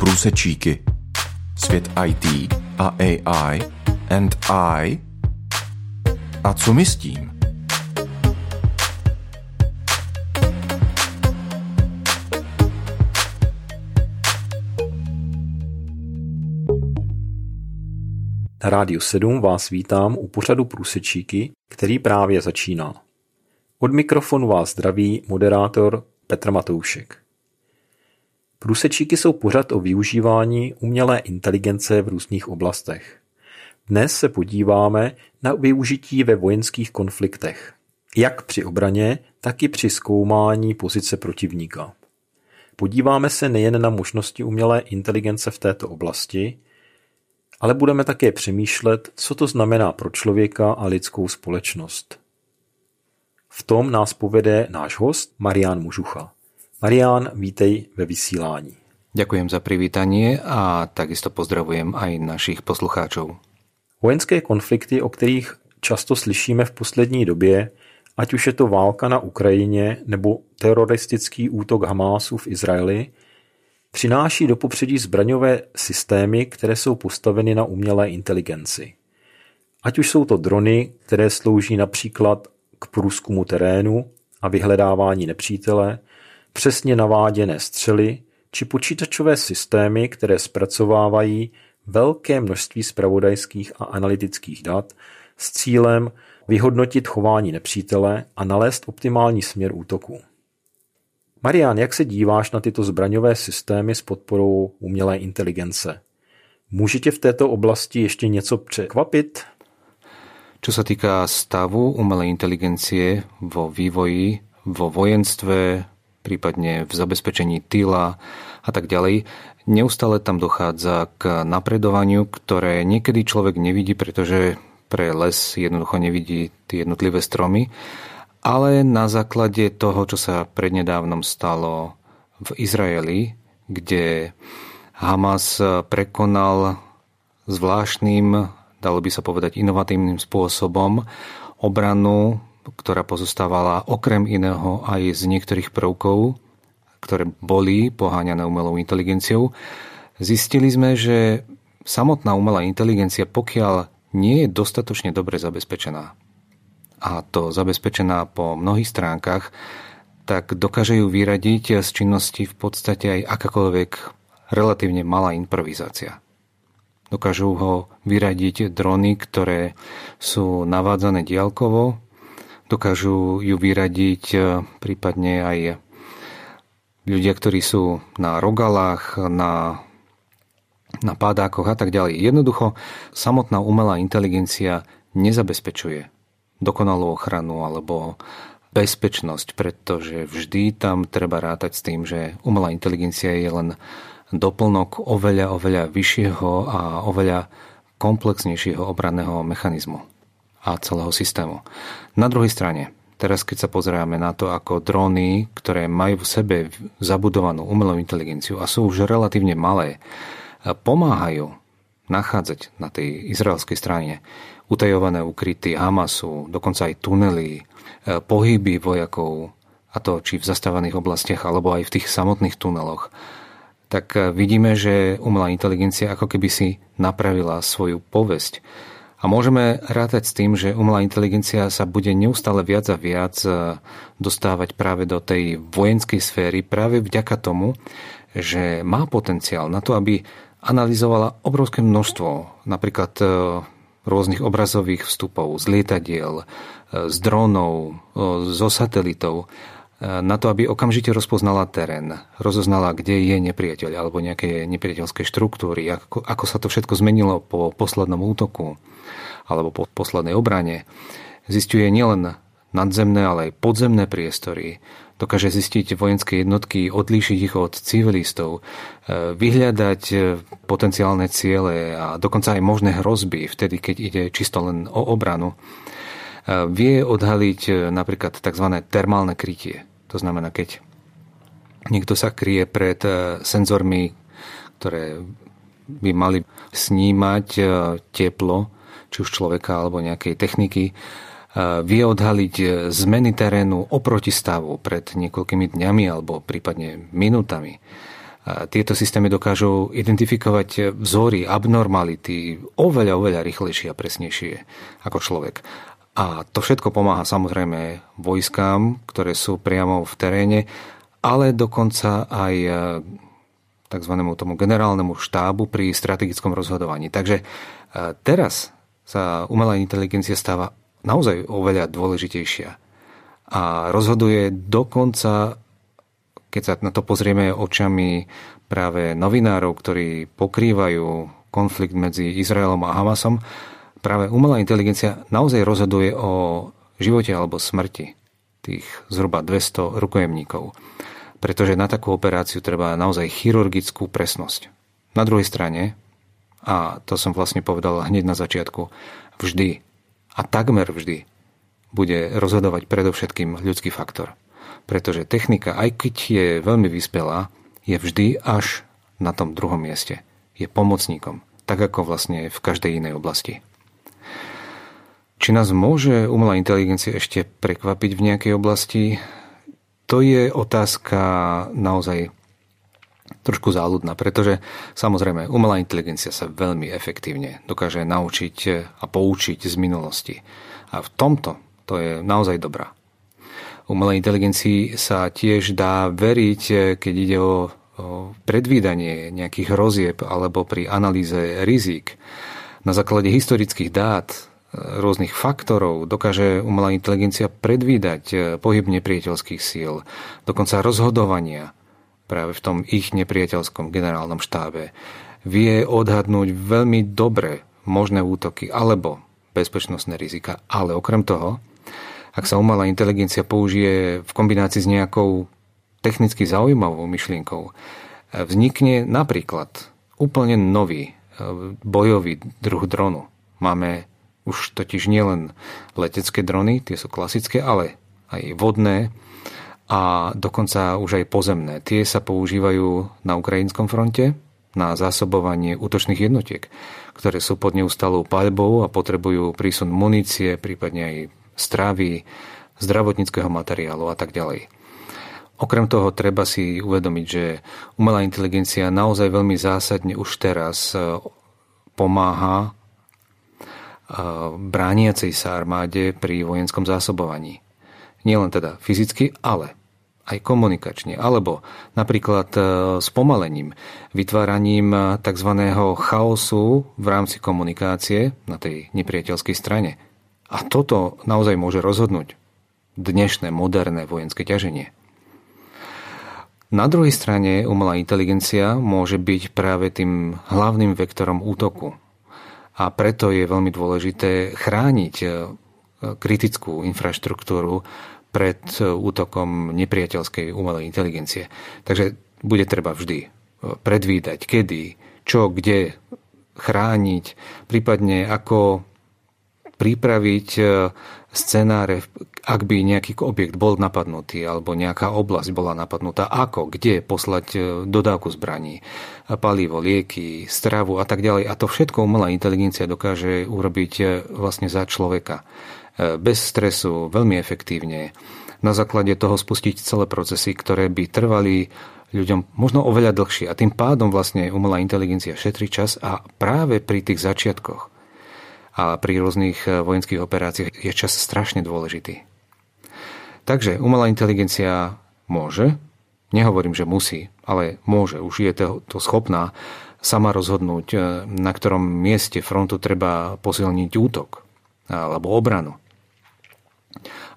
Průsečíky. Svět IT a AI and I. A co my s tím? Na Rádiu 7 vás vítám u pořadu Průsečíky, který právě začíná. Od mikrofonu vás zdraví moderátor Petr Matoušek. Průsečíky jsou pořad o využívání umělé inteligence v různých oblastech. Dnes se podíváme na využití ve vojenských konfliktech, jak při obraně, tak i při zkoumání pozice protivníka. Podíváme se nejen na možnosti umělé inteligence v této oblasti, ale budeme také přemýšlet, co to znamená pro člověka a lidskou společnost. V tom nás povede náš host Marian Mužucha. Marian, vítej ve vysílání. Ďakujem za privítanie a takisto pozdravujem aj našich poslucháčov. Vojenské konflikty, o kterých často slyšíme v poslední době, ať už je to válka na Ukrajině nebo teroristický útok Hamásu v Izraeli, přináší do popředí zbraňové systémy, které jsou postaveny na umělé inteligenci. Ať už jsou to drony, které slouží například k průzkumu terénu a vyhledávání nepřítele, přesně naváděné střely či počítačové systémy, které zpracovávají velké množství spravodajských a analytických dat s cílem vyhodnotit chování nepřítele a nalézt optimální směr útoku. Marian, jak se díváš na tyto zbraňové systémy s podporou umělé inteligence? Může tě v této oblasti ještě něco překvapit? Čo sa týka stavu umelej inteligencie vo vývoji, vo vojenstve, prípadne v zabezpečení týla a tak ďalej, neustále tam dochádza k napredovaniu, ktoré niekedy človek nevidí, pretože pre les jednoducho nevidí tie jednotlivé stromy, ale na základe toho, čo sa prednedávnom stalo v Izraeli, kde Hamas prekonal zvláštnym dalo by sa povedať inovatívnym spôsobom, obranu, ktorá pozostávala okrem iného aj z niektorých prvkov, ktoré boli poháňané umelou inteligenciou, zistili sme, že samotná umelá inteligencia, pokiaľ nie je dostatočne dobre zabezpečená, a to zabezpečená po mnohých stránkach, tak dokáže ju vyradiť z činnosti v podstate aj akákoľvek relatívne malá improvizácia. Dokážu ho vyradiť drony, ktoré sú navádzané diálkovo, dokážu ju vyradiť e, prípadne aj ľudia, ktorí sú na rogalách, na, na pádákoch a tak ďalej. Jednoducho, samotná umelá inteligencia nezabezpečuje dokonalú ochranu alebo bezpečnosť, pretože vždy tam treba rátať s tým, že umelá inteligencia je len doplnok oveľa, oveľa vyššieho a oveľa komplexnejšieho obranného mechanizmu a celého systému. Na druhej strane, teraz keď sa pozeráme na to, ako dróny, ktoré majú v sebe zabudovanú umelú inteligenciu a sú už relatívne malé, pomáhajú nachádzať na tej izraelskej strane utajované ukryty Hamasu, dokonca aj tunely, pohyby vojakov, a to či v zastávaných oblastiach, alebo aj v tých samotných tuneloch tak eh, vidíme, že umelá inteligencia ako keby si napravila svoju povesť. A môžeme rátať s tým, že umelá inteligencia sa bude neustále viac a viac eh, dostávať práve do tej vojenskej sféry práve vďaka tomu, že má potenciál na to, aby analyzovala obrovské množstvo napríklad eh, rôznych obrazových vstupov z lietadiel, z dronov, zo satelitov na to, aby okamžite rozpoznala terén, rozoznala, kde je nepriateľ alebo nejaké nepriateľské štruktúry, ako, ako sa to všetko zmenilo po poslednom útoku alebo po poslednej obrane. Zistuje nielen nadzemné, ale aj podzemné priestory, dokáže zistiť vojenské jednotky, odlíšiť ich od civilistov, e, vyhľadať e, potenciálne ciele a dokonca aj možné hrozby, vtedy, keď ide čisto len o obranu. E, vie odhaliť napríklad tzv. termálne krytie. To znamená, keď niekto sa kryje pred senzormi, ktoré by mali snímať teplo, či už človeka alebo nejakej techniky, eh, vie odhaliť zmeny terénu oproti stavu pred niekoľkými dňami alebo prípadne minútami. Tieto systémy dokážu identifikovať vzory, abnormality oveľa, oveľa rýchlejšie a presnejšie ako človek. A to všetko pomáha samozrejme vojskám, ktoré sú priamo v teréne, ale dokonca aj e, tzv. tomu generálnemu štábu pri strategickom rozhodovaní. Takže e, teraz sa umelá inteligencia stáva naozaj oveľa dôležitejšia. A rozhoduje dokonca, keď sa na to pozrieme očami práve novinárov, ktorí pokrývajú konflikt medzi Izraelom a Hamasom, práve umelá inteligencia naozaj rozhoduje o živote alebo smrti tých zhruba 200 rukojemníkov. Pretože na takú operáciu treba naozaj chirurgickú presnosť. Na druhej strane, a to som vlastne povedal hneď na začiatku, vždy a takmer vždy bude rozhodovať predovšetkým ľudský faktor. Pretože technika, aj keď je veľmi vyspelá, je vždy až na tom druhom mieste. Je pomocníkom, tak ako vlastne v každej inej oblasti. Či nás môže umelá inteligencia ešte prekvapiť v nejakej oblasti? To je otázka naozaj trošku záľudná, pretože samozrejme umelá inteligencia sa veľmi efektívne dokáže naučiť a poučiť z minulosti. A v tomto to je naozaj dobrá. Umelej inteligencii sa tiež dá veriť, keď ide o, predvídanie nejakých rozieb alebo pri analýze rizík. Na základe historických dát, rôznych faktorov dokáže umelá inteligencia predvídať pohyb nepriateľských síl, dokonca rozhodovania, práve v tom ich nepriateľskom generálnom štábe, vie odhadnúť veľmi dobre možné útoky alebo bezpečnostné rizika. Ale okrem toho, ak sa umelá inteligencia použije v kombinácii s nejakou technicky zaujímavou myšlienkou, vznikne napríklad úplne nový e, bojový druh dronu. Máme už totiž nielen letecké drony, tie sú klasické, ale aj vodné, a dokonca už aj pozemné. Tie sa používajú na ukrajinskom fronte na zásobovanie útočných jednotiek, ktoré sú pod neustalou paľbou a potrebujú prísun munície, prípadne aj stravy, zdravotníckého materiálu a tak ďalej. Okrem toho treba si uvedomiť, že umelá inteligencia naozaj veľmi zásadne už teraz e, pomáha e, brániacej sa armáde pri vojenskom zásobovaní. Nielen teda fyzicky, ale aj komunikačne, alebo napríklad e, s pomalením, vytváraním e, tzv. chaosu v rámci komunikácie na tej nepriateľskej strane. A toto naozaj môže rozhodnúť dnešné moderné vojenské ťaženie. Na druhej strane umelá inteligencia môže byť práve tým hlavným vektorom útoku. A preto je veľmi dôležité chrániť e, kritickú infraštruktúru pred e, útokom nepriateľskej umelej inteligencie. Takže bude treba vždy e, predvídať, kedy, čo, kde chrániť, prípadne ako pripraviť e, scenáre, ak by nejaký objekt bol napadnutý alebo nejaká oblasť bola napadnutá, ako, kde poslať dodávku zbraní, palivo, lieky, stravu a tak ďalej. A to všetko umelá inteligencia dokáže urobiť vlastne za človeka. E, bez stresu, veľmi efektívne. Na základe toho spustiť celé procesy, ktoré by trvali ľuďom možno oveľa dlhšie. A tým pádom vlastne umelá inteligencia šetrí čas a práve pri tých začiatkoch a pri rôznych e, vojenských operáciách je čas strašne dôležitý. Takže umelá inteligencia môže, nehovorím, že musí, ale môže, už je to, to schopná sama rozhodnúť, e, na ktorom mieste frontu treba posilniť útok alebo obranu.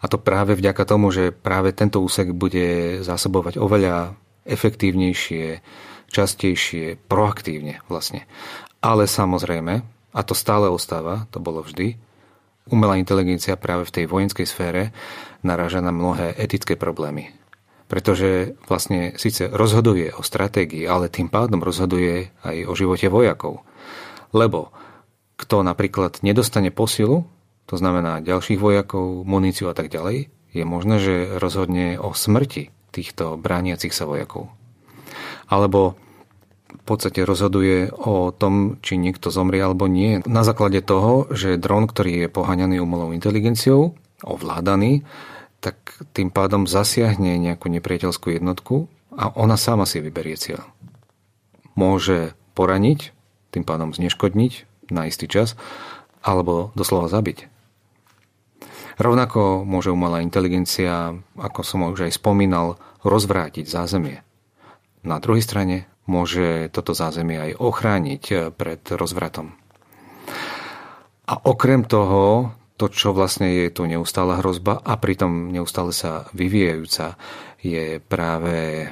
A to práve vďaka tomu, že práve tento úsek bude zásobovať oveľa efektívnejšie, častejšie, proaktívne vlastne. Ale samozrejme, a to stále ostáva, to bolo vždy, umelá inteligencia práve v tej vojenskej sfére naráža na mnohé etické problémy. Pretože vlastne síce rozhoduje o stratégii, ale tým pádom rozhoduje aj o živote vojakov. Lebo kto napríklad nedostane posilu, to znamená ďalších vojakov, muníciu a tak ďalej, je možné, že rozhodne o smrti týchto brániacich sa vojakov. Alebo v podstate rozhoduje o tom, či niekto zomrie alebo nie. Na základe toho, že dron, ktorý je poháňaný umelou inteligenciou, ovládaný, tak tým pádom zasiahne nejakú nepriateľskú jednotku a ona sama si vyberie cieľ. môže poraniť, tým pádom zneškodniť na istý čas, alebo doslova zabiť. Rovnako môže umelá inteligencia, ako som už aj spomínal, rozvrátiť zázemie. Na druhej strane môže toto zázemie aj ochrániť pred rozvratom. A okrem toho, to, čo vlastne je tu neustála hrozba a pritom neustále sa vyvíjajúca, je práve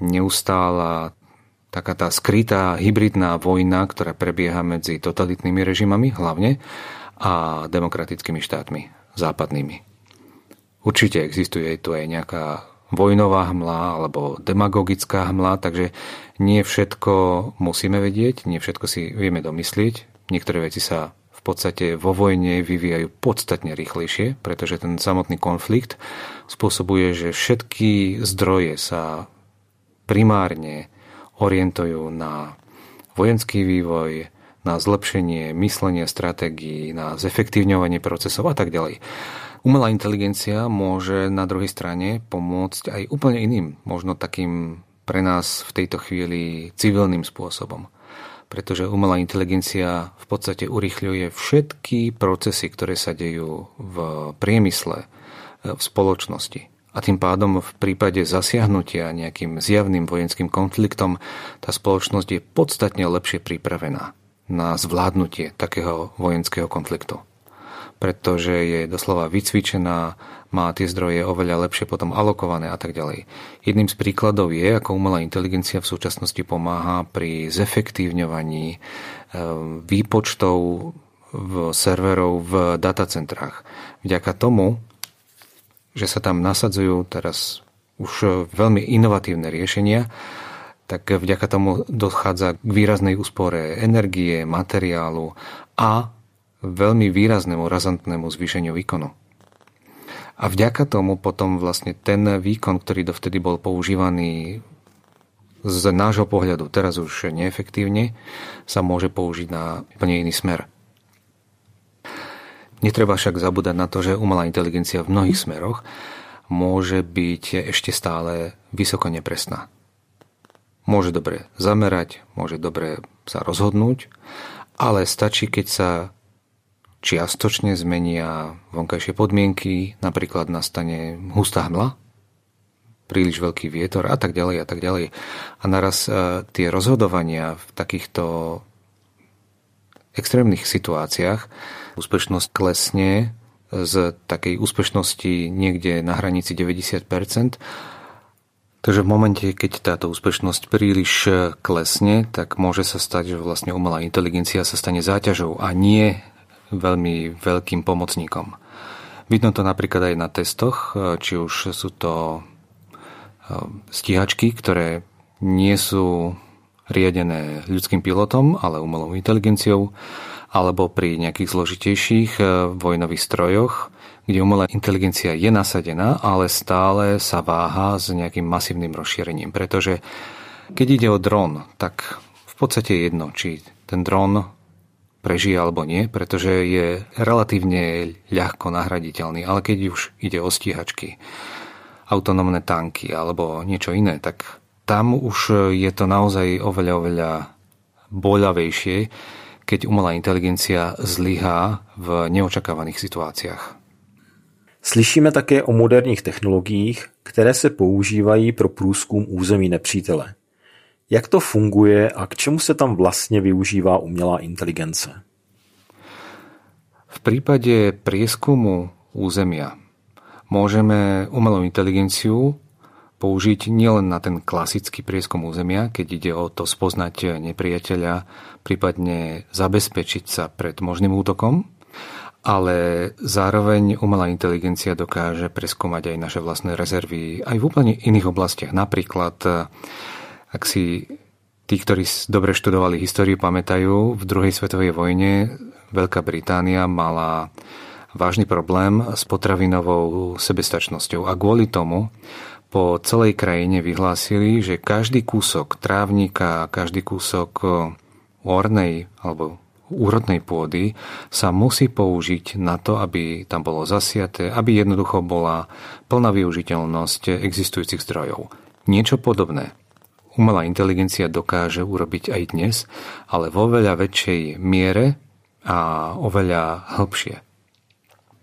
neustála taká tá skrytá hybridná vojna, ktorá prebieha medzi totalitnými režimami hlavne a demokratickými štátmi západnými. Určite existuje tu aj nejaká vojnová hmla alebo demagogická hmla, takže nie všetko musíme vedieť, nie všetko si vieme domyslieť. Niektoré veci sa v podstate vo vojne vyvíjajú podstatne rýchlejšie, pretože ten samotný konflikt spôsobuje, že všetky zdroje sa primárne orientujú na vojenský vývoj, na zlepšenie myslenia stratégií, na zefektívňovanie procesov a tak ďalej. Umelá inteligencia môže na druhej strane pomôcť aj úplne iným, možno takým pre nás v tejto chvíli civilným spôsobom. Pretože umelá inteligencia v podstate urychľuje všetky procesy, ktoré sa dejú v priemysle, v spoločnosti. A tým pádom v prípade zasiahnutia nejakým zjavným vojenským konfliktom tá spoločnosť je podstatne lepšie pripravená na zvládnutie takého vojenského konfliktu. Pretože je doslova vycvičená, má tie zdroje oveľa lepšie potom alokované a tak ďalej. Jedným z príkladov je, ako umelá inteligencia v súčasnosti pomáha pri zefektívňovaní e, výpočtov v serverov v datacentrách. Vďaka tomu, že sa tam nasadzujú teraz už veľmi inovatívne riešenia, tak vďaka tomu dochádza k výraznej úspore energie, materiálu a veľmi výraznému razantnému zvýšeniu výkonu. A vďaka tomu potom vlastne ten výkon, ktorý dovtedy bol používaný z nášho pohľadu teraz už neefektívne, sa môže použiť na úplne iný smer. Netreba však zabúdať na to, že umelá inteligencia v mnohých smeroch môže byť ešte stále vysoko nepresná. Môže dobre zamerať, môže dobre sa rozhodnúť, ale stačí, keď sa čiastočne zmenia vonkajšie podmienky, napríklad nastane hustá hmla, príliš veľký vietor a tak ďalej a tak ďalej. A naraz e, tie rozhodovania v takýchto extrémnych situáciách úspešnosť klesne z takej úspešnosti niekde na hranici 90%, Takže v momente, keď táto úspešnosť príliš klesne, tak môže sa stať, že vlastne umelá inteligencia sa stane záťažou a nie veľmi veľkým pomocníkom. Vidno to napríklad aj na testoch, či už sú to eh, stíhačky, ktoré nie sú riadené ľudským pilotom, ale umelou inteligenciou, alebo pri nejakých zložitejších eh, vojnových strojoch, kde umelá inteligencia je nasadená, ale stále sa váha s nejakým masívnym rozšírením. Pretože keď ide o dron, tak v podstate je jedno, či ten dron prežije alebo nie, pretože je relatívne ľahko nahraditeľný. Ale keď už ide o stíhačky, autonómne tanky alebo niečo iné, tak tam už je to naozaj oveľa, oveľa boľavejšie, keď umelá inteligencia zlyhá v neočakávaných situáciách. Slyšíme také o moderních technologiích, které se používají pro průzkum území nepřítele. Jak to funguje a k čemu se tam vlastně využívá umělá inteligence? V prípade prieskumu územia môžeme umelú inteligenciu použiť nielen na ten klasický prieskum územia, keď ide o to spoznať nepriateľa, prípadne zabezpečiť sa pred možným útokom, ale zároveň umelá inteligencia dokáže preskúmať aj naše vlastné rezervy aj v úplne iných oblastiach. Napríklad, ak si tí, ktorí dobre študovali históriu, pamätajú, v druhej svetovej vojne Veľká Británia mala vážny problém s potravinovou sebestačnosťou a kvôli tomu po celej krajine vyhlásili, že každý kúsok trávnika, každý kúsok ornej alebo úrodnej pôdy sa musí použiť na to, aby tam bolo zasiaté, aby jednoducho bola plná využiteľnosť existujúcich zdrojov. Niečo podobné umelá inteligencia dokáže urobiť aj dnes, ale vo veľa väčšej miere a oveľa hĺbšie.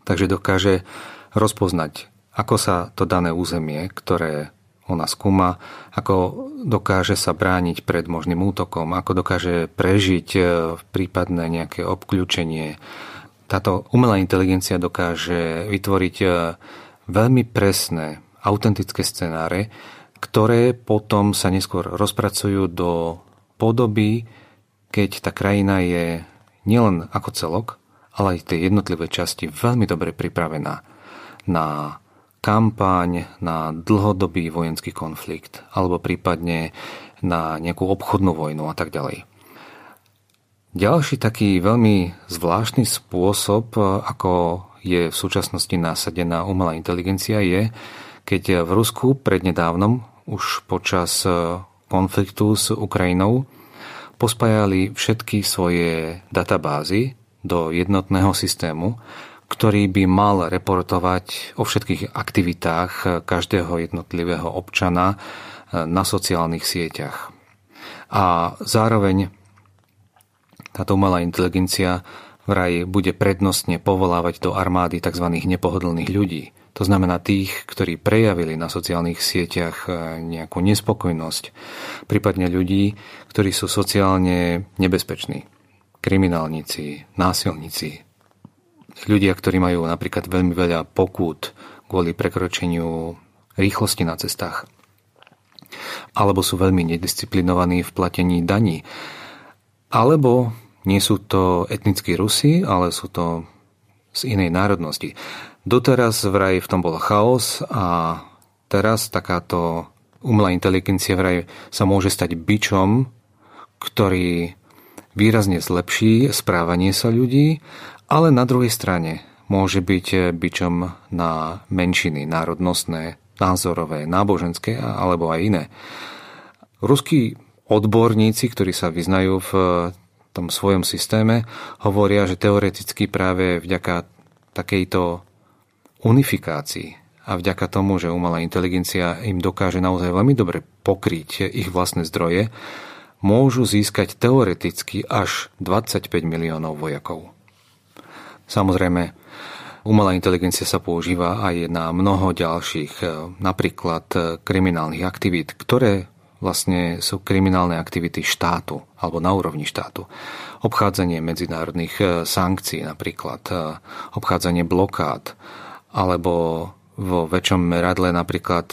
Takže dokáže rozpoznať, ako sa to dané územie, ktoré ona skúma, ako dokáže sa brániť pred možným útokom, ako dokáže prežiť e, prípadné nejaké obklúčenie. Táto umelá inteligencia dokáže vytvoriť e, veľmi presné, autentické scenáre, ktoré potom sa neskôr rozpracujú do podoby, keď tá krajina je nielen ako celok, ale aj tie jednotlivé časti veľmi dobre pripravená na kampaň na dlhodobý vojenský konflikt alebo prípadne na nejakú obchodnú vojnu a tak ďalej. Ďalší taký veľmi zvláštny spôsob, ako je v súčasnosti násadená umelá inteligencia, je, keď v Rusku prednedávnom, už počas konfliktu s Ukrajinou, pospájali všetky svoje databázy do jednotného systému, ktorý by mal reportovať o všetkých aktivitách každého jednotlivého občana eh, na sociálnych sieťach. A zároveň táto umelá inteligencia vraj bude prednostne povolávať do armády tzv. nepohodlných ľudí. To znamená tých, ktorí prejavili na sociálnych sieťach eh, nejakú nespokojnosť, prípadne ľudí, ktorí sú sociálne nebezpeční. Kriminálnici, násilníci, ľudia, ktorí majú napríklad veľmi veľa pokút kvôli prekročeniu rýchlosti na cestách, alebo sú veľmi nedisciplinovaní v platení daní, alebo nie sú to etnickí Rusi, ale sú to z inej národnosti. Doteraz vraj v tom bol chaos a teraz takáto umelá inteligencia vraj sa môže stať byčom, ktorý výrazne zlepší správanie sa ľudí ale na druhej strane môže byť eh, byčom na menšiny národnostné, názorové, náboženské alebo aj iné. Ruskí odborníci, ktorí sa vyznajú v eh, tom svojom systéme, hovoria, že teoreticky práve vďaka takejto unifikácii a vďaka tomu, že umelá inteligencia im dokáže naozaj veľmi dobre pokryť ich vlastné zdroje, môžu získať teoreticky až 25 miliónov vojakov. Samozrejme, umelá inteligencia sa používa aj na mnoho ďalších, e, napríklad e, kriminálnych aktivít, ktoré vlastne sú kriminálne aktivity štátu alebo na úrovni štátu. Obchádzanie medzinárodných e, sankcií napríklad, obchádzanie blokád alebo vo väčšom meradle napríklad,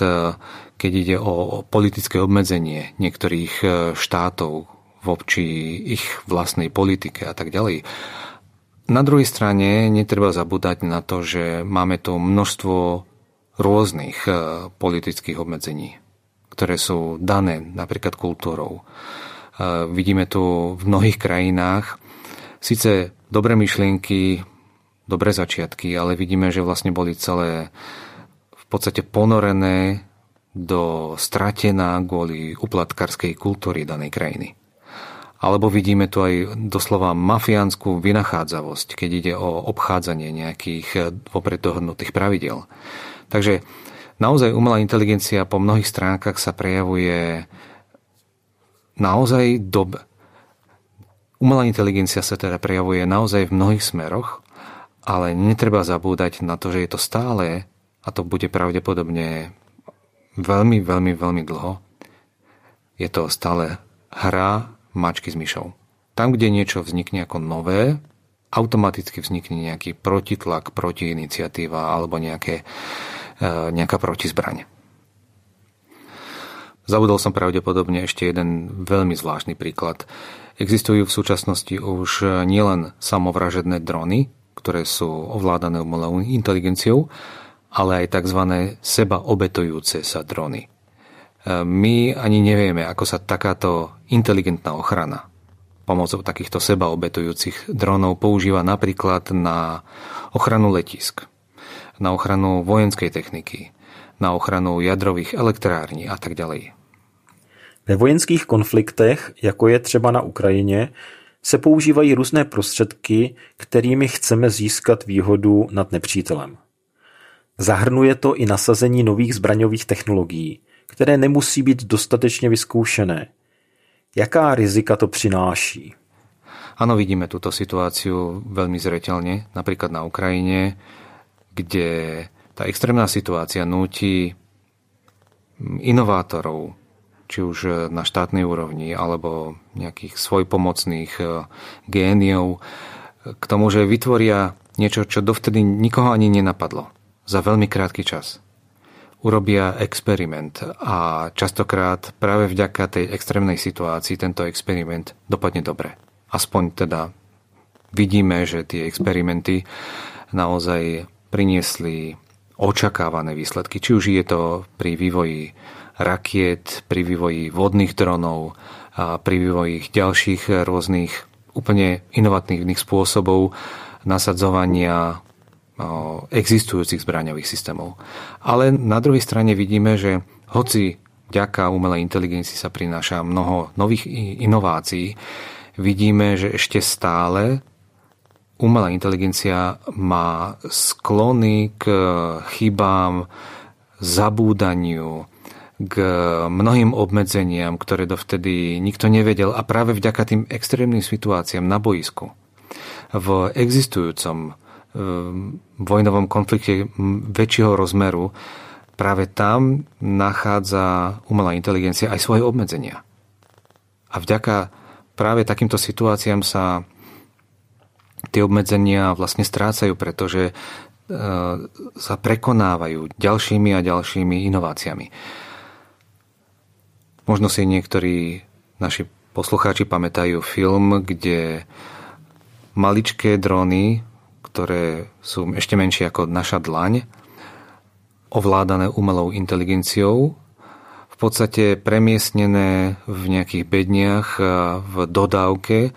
keď ide o politické obmedzenie niektorých štátov voči ich vlastnej politike a tak ďalej. Na druhej strane netreba zabúdať na to, že máme tu množstvo rôznych e, politických obmedzení, ktoré sú dané napríklad kultúrou. E, vidíme tu v mnohých krajinách síce dobré myšlienky, dobré začiatky, ale vidíme, že vlastne boli celé v podstate ponorené do stratená kvôli uplatkarskej kultúry danej krajiny. Alebo vidíme tu aj doslova mafiánskú vynachádzavosť, keď ide o obchádzanie nejakých eh, vopred dohodnutých pravidel. Takže naozaj umelá inteligencia po mnohých stránkach sa prejavuje naozaj dob... Umelá inteligencia sa teda prejavuje naozaj v mnohých smeroch, ale netreba zabúdať na to, že je to stále, a to bude pravdepodobne veľmi, veľmi, veľmi dlho, je to stále hra mačky s myšou. Tam, kde niečo vznikne ako nové, automaticky vznikne nejaký protitlak, protiiniciatíva alebo nejaké, e, nejaká protizbraň. Zabudol som pravdepodobne ešte jeden veľmi zvláštny príklad. Existujú v súčasnosti už nielen samovražedné drony, ktoré sú ovládané umelou inteligenciou, ale aj tzv. seba obetujúce sa drony. My ani nevieme, ako sa takáto inteligentná ochrana pomocou takýchto seba obetujúcich dronov používa napríklad na ochranu letisk, na ochranu vojenskej techniky, na ochranu jadrových elektrární a tak ďalej. Ve vojenských konfliktech, jako je třeba na Ukrajině, se používají různé prostředky, kterými chceme získat výhodu nad nepřítelem. Zahrnuje to i nasazení nových zbraňových technologií, které nemusí být dostatečně vyzkoušené. Jaká rizika to přináší? Áno, vidíme túto situáciu veľmi zreteľne, napríklad na Ukrajine, kde tá extrémna situácia núti inovátorov, či už na štátnej úrovni, alebo nejakých svojpomocných eh, géniov, k tomu, že vytvoria niečo, čo dovtedy nikoho ani nenapadlo za veľmi krátky čas. Urobia experiment a častokrát práve vďaka tej extrémnej situácii tento experiment dopadne dobre. Aspoň teda vidíme, že tie experimenty naozaj priniesli očakávané výsledky. Či už je to pri vývoji rakiet, pri vývoji vodných dronov, a pri vývoji ďalších rôznych úplne inovatívnych spôsobov nasadzovania existujúcich zbraňových systémov. Ale na druhej strane vidíme, že hoci vďaka umelej inteligencii sa prináša mnoho nových inovácií, vidíme, že ešte stále umelá inteligencia má sklony k chybám, zabúdaniu, k mnohým obmedzeniam, ktoré dovtedy nikto nevedel a práve vďaka tým extrémnym situáciám na boisku v existujúcom vojnovom konflikte väčšieho rozmeru práve tam nachádza umelá inteligencia aj svoje obmedzenia. A vďaka práve takýmto situáciám sa tie obmedzenia vlastne strácajú, pretože e, sa prekonávajú ďalšími a ďalšími inováciami. Možno si niektorí naši poslucháči pamätajú film, kde maličké dróny, ktoré sú ešte menšie ako naša dlaň, ovládané umelou inteligenciou, v podstate premiestnené v nejakých bedniach v dodávke.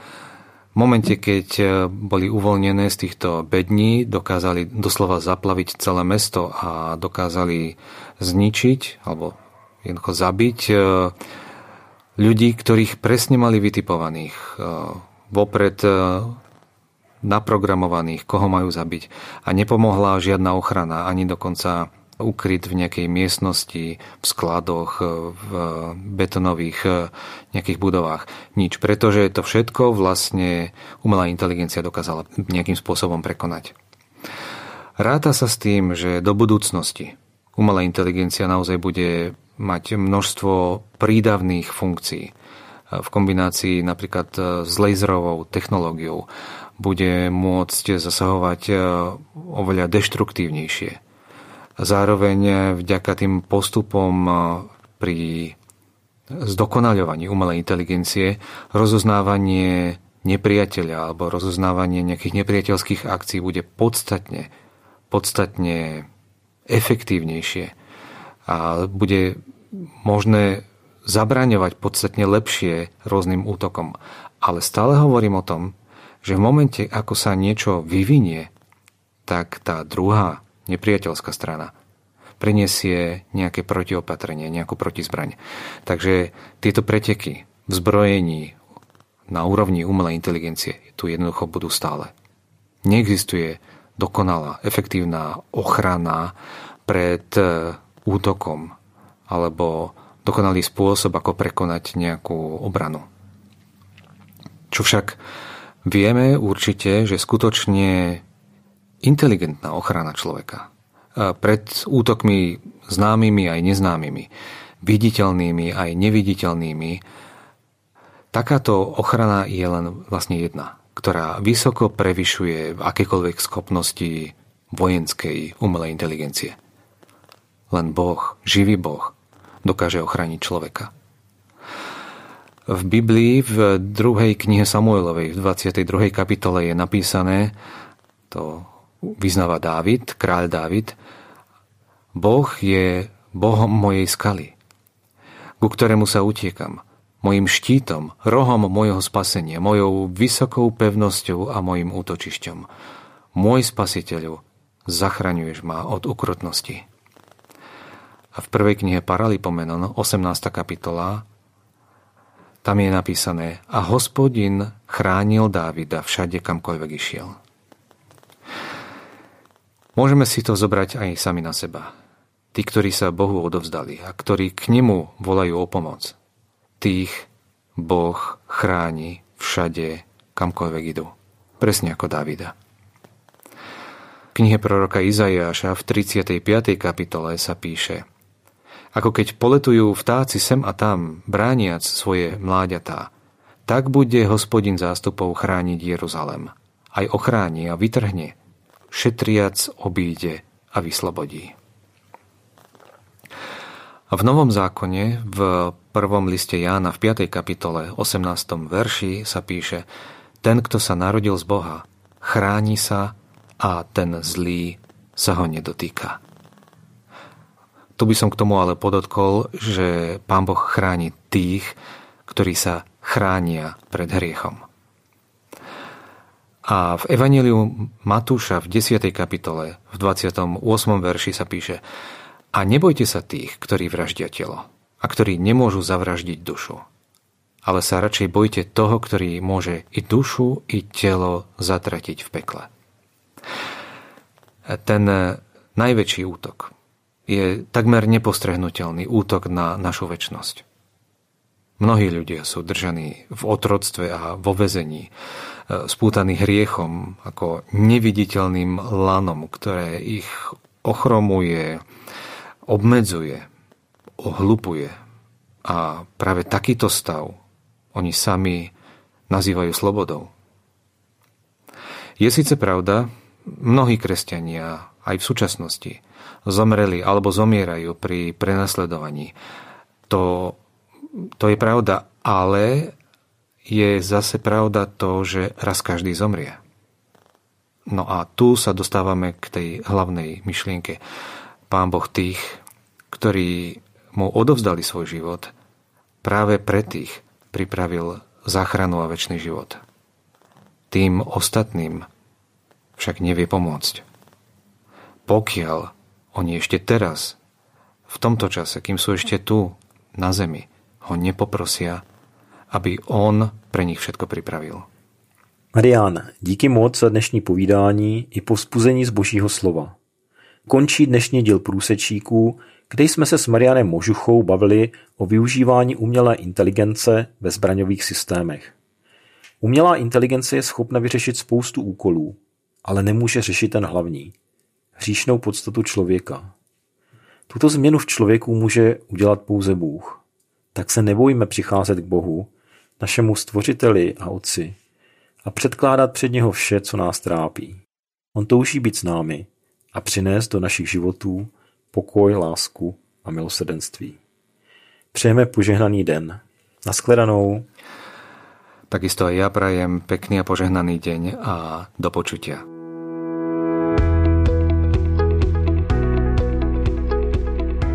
V momente, keď boli uvoľnené z týchto bední, dokázali doslova zaplaviť celé mesto a dokázali zničiť alebo jednoducho zabiť e, ľudí, ktorých presne mali vytipovaných, e, vopred e, naprogramovaných, koho majú zabiť. A nepomohla žiadna ochrana, ani dokonca ukryt v nejakej miestnosti, v skladoch, v betonových nejakých budovách. Nič, pretože to všetko vlastne umelá inteligencia dokázala nejakým spôsobom prekonať. Ráta sa s tým, že do budúcnosti umelá inteligencia naozaj bude mať množstvo prídavných funkcií v kombinácii napríklad s laserovou technológiou bude môcť zasahovať e, oveľa deštruktívnejšie. Zároveň e, vďaka tým postupom pri zdokonaľovaní umelej inteligencie rozoznávanie nepriateľa alebo rozoznávanie nejakých nepriateľských akcií bude podstatne, podstatne efektívnejšie a bude možné zabraňovať podstatne lepšie rôznym útokom. Ale stále hovorím o tom, že v momente, ako sa niečo vyvinie, tak tá druhá nepriateľská strana prinesie nejaké protiopatrenie, nejakú protizbraň. Takže tieto preteky v zbrojení na úrovni umelej inteligencie tu jednoducho budú stále. Neexistuje dokonalá, efektívna ochrana pred útokom alebo dokonalý spôsob, ako prekonať nejakú obranu. Čo však vieme určite, že skutočne inteligentná ochrana človeka pred útokmi známymi aj neznámymi, viditeľnými aj neviditeľnými, takáto ochrana je len vlastne jedna, ktorá vysoko prevyšuje akékoľvek schopnosti vojenskej umelej inteligencie. Len Boh, živý Boh, dokáže ochrániť človeka. V Biblii v druhej knihe Samuelovej v 22. kapitole je napísané, to vyznáva Dávid, kráľ Dávid, Boh je Bohom mojej skaly, ku ktorému sa utiekam, mojim štítom, rohom mojho spasenia, mojou vysokou pevnosťou a mojim útočišťom. Môj spasiteľu, zachraňuješ ma od ukrutnosti. A v prvej knihe Paralipomenon, 18. kapitola, tam je napísané A hospodin chránil Dávida všade, kamkoľvek išiel. Môžeme si to zobrať aj sami na seba. tí, ktorí sa Bohu odovzdali a ktorí k nemu volajú o pomoc, tých Boh chráni všade, kamkoľvek idú. Presne ako Davida. V knihe proroka Izajáša v 35. kapitole sa píše Ako keď poletujú vtáci sem a tam, brániac svoje mláďatá, tak bude hospodin zástupov chrániť Jeruzalem. Aj ochráni a vytrhne, šetriac obíde a vyslobodí. V Novom zákone, v prvom liste Jána v 5. kapitole 18. verši sa píše Ten, kto sa narodil z Boha, chráni sa a ten zlý sa ho nedotýka. Tu by som k tomu ale podotkol, že Pán Boh chráni tých, ktorí sa chránia pred hriechom. A v Evangeliu Matúša v 10. kapitole v 28. verši sa píše a nebojte sa tých, ktorí vraždia telo a ktorí nemôžu zavraždiť dušu. Ale sa radšej bojte toho, ktorý môže i dušu, i telo zatratiť v pekle. Ten najväčší útok je takmer nepostrehnutelný útok na našu väčnosť. Mnohí ľudia sú držaní v otroctve a vo vezení, spútaní hriechom ako neviditeľným lanom, ktoré ich ochromuje, obmedzuje, ohlupuje. A práve takýto stav oni sami nazývajú slobodou. Je síce pravda, mnohí kresťania aj v súčasnosti zomreli alebo zomierajú pri prenasledovaní. To, to je pravda, ale je zase pravda to, že raz každý zomrie. No a tu sa dostávame k tej hlavnej myšlienke. Pán Boh tých, ktorí mu odovzdali svoj život, práve pre tých pripravil záchranu a väčší život. Tým ostatným však nevie pomôcť. Pokiaľ oni ešte teraz, v tomto čase, kým sú ešte tu, na zemi, ho nepoprosia, aby on pre nich všetko pripravil. Marián, díky moc za dnešní povídání i povzbuzení z božího slova. Končí dnešní díl průsečíků, kde jsme se s Marianem Možuchou bavili o využívání umělé inteligence ve zbraňových systémech. Umělá inteligence je schopna vyřešit spoustu úkolů, ale nemůže řešit ten hlavní – hříšnou podstatu člověka. Tuto změnu v člověku může udělat pouze Bůh. Tak se nebojíme přicházet k Bohu, našemu stvořiteli a otci, a předkládat před něho vše, co nás trápí. On touží být s námi a přinést do našich životů pokoj, lásku a milosedenství. Přejeme požehnaný den. Naschledanou. Takisto aj ja prajem pekný a požehnaný deň a do počutia.